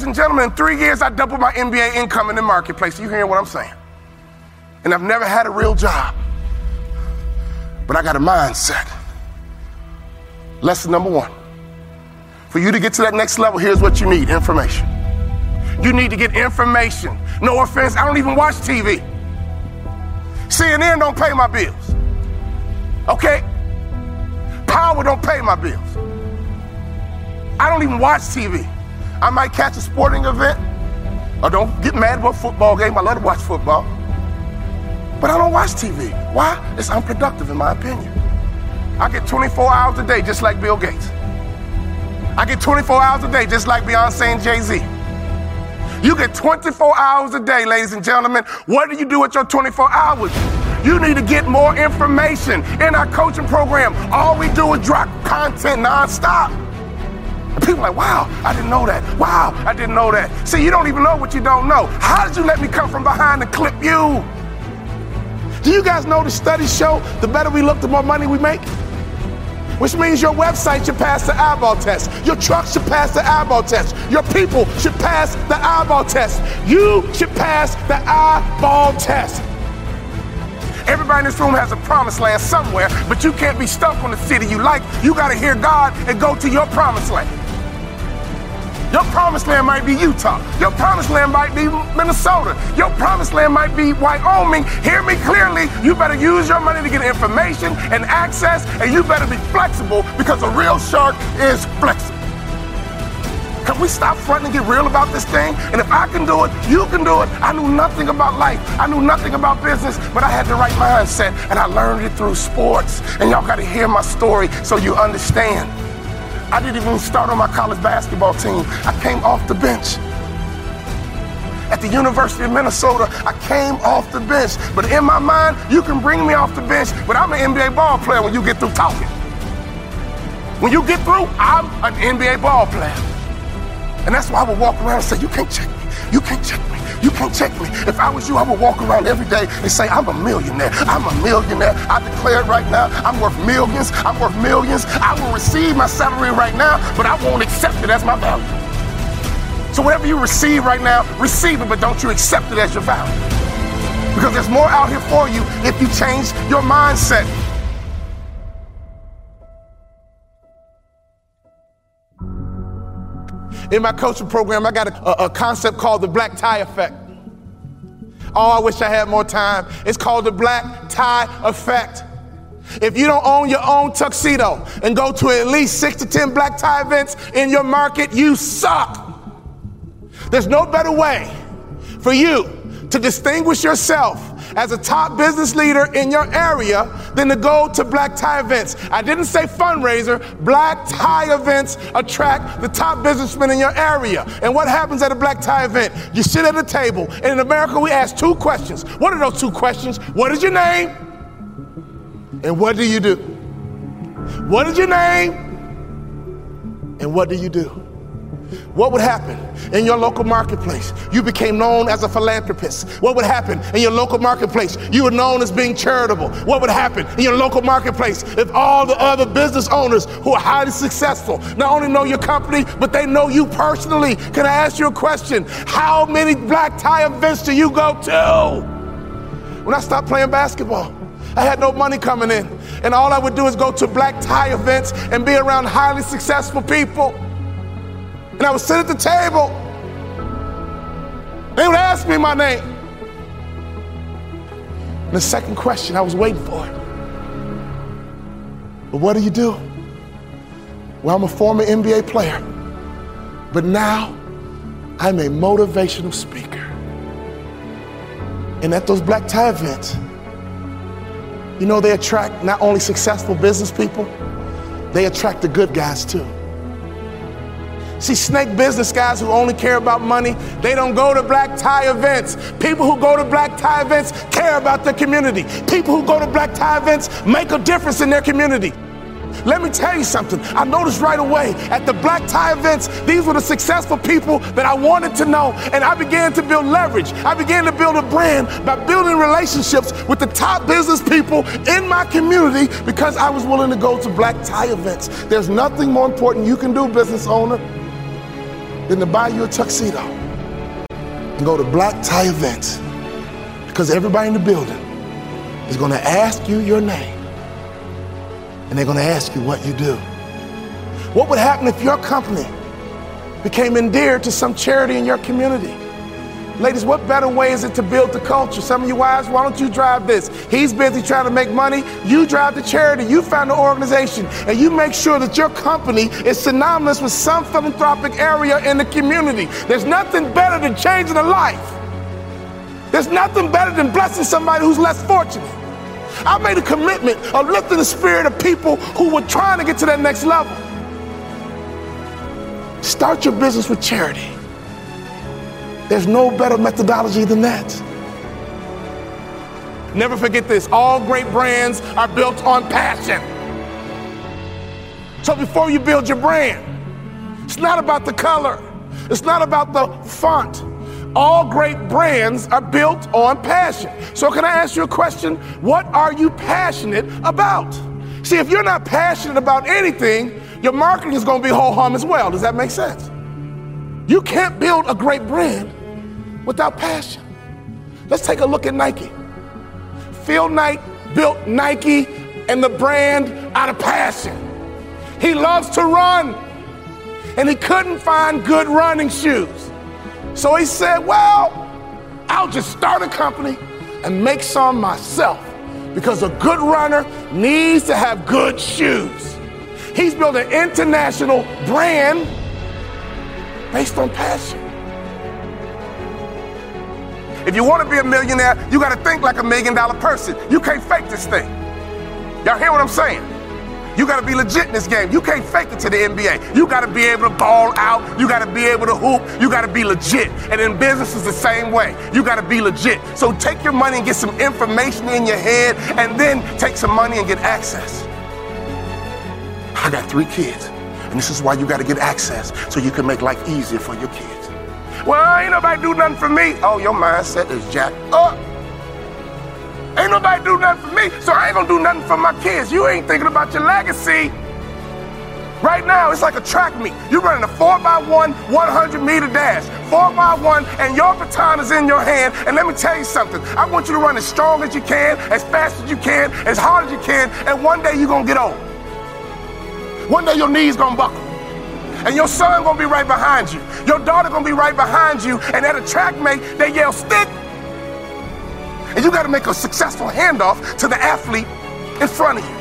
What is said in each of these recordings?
Ladies and gentlemen, in three years, I doubled my NBA income in the marketplace. You hearing what I'm saying? And I've never had a real job. But I got a mindset. Lesson number one. For you to get to that next level, here's what you need information. You need to get information. No offense, I don't even watch TV. CNN don't pay my bills. Okay? Power don't pay my bills. I don't even watch TV. I might catch a sporting event. Or don't get mad about football game. I love to watch football. But I don't watch TV. Why? It's unproductive in my opinion. I get 24 hours a day just like Bill Gates. I get 24 hours a day just like Beyonce and Jay-Z. You get 24 hours a day, ladies and gentlemen. What do you do with your 24 hours? You need to get more information in our coaching program. All we do is drop content nonstop. People are like, wow, I didn't know that. Wow, I didn't know that. See, you don't even know what you don't know. How did you let me come from behind and clip you? Do you guys know the studies show the better we look, the more money we make? Which means your website should pass the eyeball test. Your truck should pass the eyeball test. Your people should pass the eyeball test. You should pass the eyeball test. Everybody in this room has a promised land somewhere, but you can't be stuck on the city you like. You got to hear God and go to your promised land. Your promised land might be Utah. Your promised land might be Minnesota. Your promised land might be Wyoming. Hear me clearly. You better use your money to get information and access, and you better be flexible because a real shark is flexible. Can we stop fronting and get real about this thing? And if I can do it, you can do it. I knew nothing about life. I knew nothing about business, but I had the right mindset, and I learned it through sports. And y'all got to hear my story so you understand. I didn't even start on my college basketball team. I came off the bench. At the University of Minnesota, I came off the bench. But in my mind, you can bring me off the bench, but I'm an NBA ball player when you get through talking. When you get through, I'm an NBA ball player. And that's why I would walk around and say, You can't check. You can't check me. You can't check me. If I was you, I would walk around every day and say, I'm a millionaire. I'm a millionaire. I declare it right now. I'm worth millions. I'm worth millions. I will receive my salary right now, but I won't accept it as my value. So whatever you receive right now, receive it, but don't you accept it as your value. Because there's more out here for you if you change your mindset. In my coaching program, I got a, a, concept called the black tie effect. Oh, I wish I had more time. It's called the black tie effect. If you don't own your own tuxedo and go to at least six to 10 black tie events in your market, you suck. There's no better way for you to distinguish yourself as a top business leader in your area than to go to black tie events. I didn't say fundraiser. Black tie events attract the top businessmen in your area. And what happens at a black tie event? You sit at a table. And in America, we ask two questions. What are those two questions? What is your name? And what do you do? What is your name? And what do you do? What would happen in your local marketplace? You became known as a philanthropist. What would happen in your local marketplace? You were known as being charitable. What would happen in your local marketplace if all the other business owners who are highly successful not only know your company, but they know you personally? Can I ask you a question? How many black tie events do you go to? When I stopped playing basketball, I had no money coming in. And all I would do is go to black tie events and be around highly successful people. And I would sit at the table. They would ask me my name. And the second question I was waiting for. But what do you do? Well, I'm a former NBA player, but now I'm a motivational speaker. And at those black tie events, you know, they attract not only successful business people, they attract the good guys too. See, snake business guys who only care about money, they don't go to black tie events. People who go to black tie events care about their community. People who go to black tie events make a difference in their community. Let me tell you something. I noticed right away at the black tie events, these were the successful people that I wanted to know. And I began to build leverage. I began to build a brand by building relationships with the top business people in my community because I was willing to go to black tie events. There's nothing more important you can do, business owner, than to buy you a tuxedo and go to black tie events because everybody in the building is going to ask you your name and they're going to ask you what you do. What would happen if your company became endeared to some charity in your community? Ladies, what better way is it to build the culture? Some of you wives, why don't you drive this? He's busy trying to make money. You drive the charity. You found the organization. And you make sure that your company is synonymous with some philanthropic area in the community. There's nothing better than changing a life. There's nothing better than blessing somebody who's less fortunate. I made a commitment of lifting the spirit of people who were trying to get to that next level. Start your business with charity. There's no better methodology than that. Never forget this all great brands are built on passion. So before you build your brand, it's not about the color, it's not about the font. All great brands are built on passion. So, can I ask you a question? What are you passionate about? See, if you're not passionate about anything, your marketing is going to be ho hum as well. Does that make sense? You can't build a great brand without passion. Let's take a look at Nike. Phil Knight built Nike and the brand out of passion. He loves to run, and he couldn't find good running shoes. So he said, Well, I'll just start a company and make some myself because a good runner needs to have good shoes. He's built an international brand based on passion. If you want to be a millionaire, you got to think like a million dollar person. You can't fake this thing. Y'all hear what I'm saying? You got to be legit in this game. You can't fake it to the NBA. You got to be able to ball out. You got to be able to hoop. You got to be legit. And in business is the same way. You got to be legit. So take your money and get some information in your head and then take some money and get access. I got three kids. And this is why you got to get access so you can make life easier for your kids. Well, ain't nobody do nothing for me. Oh, your mindset is jacked up. Ain't nobody do nothing for me, so I ain't gonna do nothing for my kids. You ain't thinking about your legacy. Right now, it's like a track meet. You're running a 4x1, 100 meter dash. 4x1, and your baton is in your hand. And let me tell you something. I want you to run as strong as you can, as fast as you can, as hard as you can, and one day you're gonna get old. One day your knees gonna buckle. And your son gonna be right behind you. Your daughter gonna be right behind you. And at a track meet, they yell, stick, and you got to make a successful handoff to the athlete in front of you.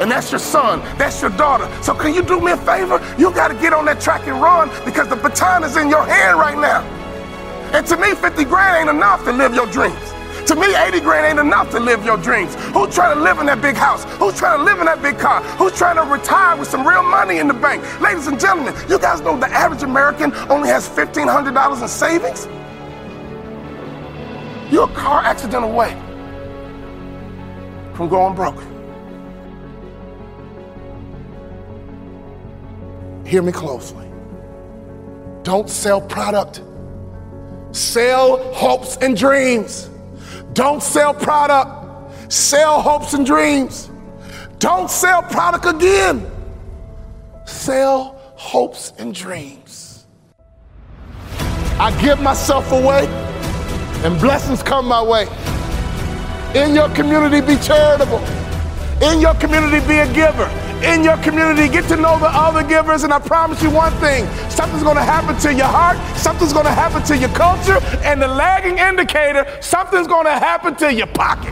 And that's your son, that's your daughter. So can you do me a favor? You got to get on that track and run because the baton is in your hand right now. And to me, 50 grand ain't enough to live your dreams. To me, 80 grand ain't enough to live your dreams. Who's trying to live in that big house? Who's trying to live in that big car? Who's trying to retire with some real money in the bank? Ladies and gentlemen, you guys know the average American only has $1,500 in savings? You're a car accident away from going broke. Hear me closely. Don't sell product. Sell hopes and dreams. Don't sell product. Sell hopes and dreams. Don't sell product again. Sell hopes and dreams. I give myself away and blessings come my way. In your community, be charitable. In your community, be a giver in your community. Get to know the other givers, and I promise you one thing something's going to happen to your heart, something's going to happen to your culture, and the lagging indicator, something's going to happen to your pocket.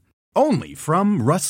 only from Rust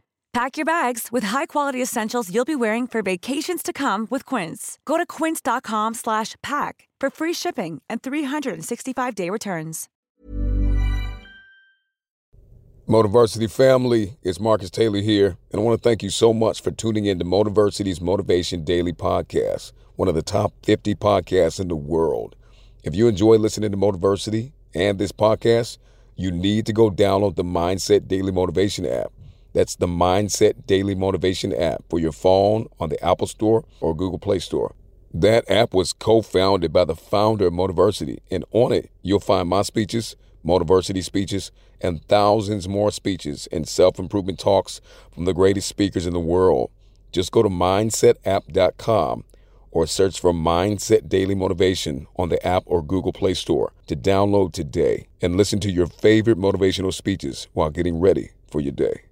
Pack your bags with high-quality essentials you'll be wearing for vacations to come with Quince. Go to quince.com slash pack for free shipping and 365-day returns. Motiversity family, it's Marcus Taylor here, and I want to thank you so much for tuning in to Motiversity's Motivation Daily podcast, one of the top 50 podcasts in the world. If you enjoy listening to Motiversity and this podcast, you need to go download the Mindset Daily Motivation app. That's the Mindset Daily Motivation app for your phone on the Apple Store or Google Play Store. That app was co founded by the founder of Motiversity, and on it, you'll find my speeches, Motiversity speeches, and thousands more speeches and self improvement talks from the greatest speakers in the world. Just go to mindsetapp.com or search for Mindset Daily Motivation on the app or Google Play Store to download today and listen to your favorite motivational speeches while getting ready for your day.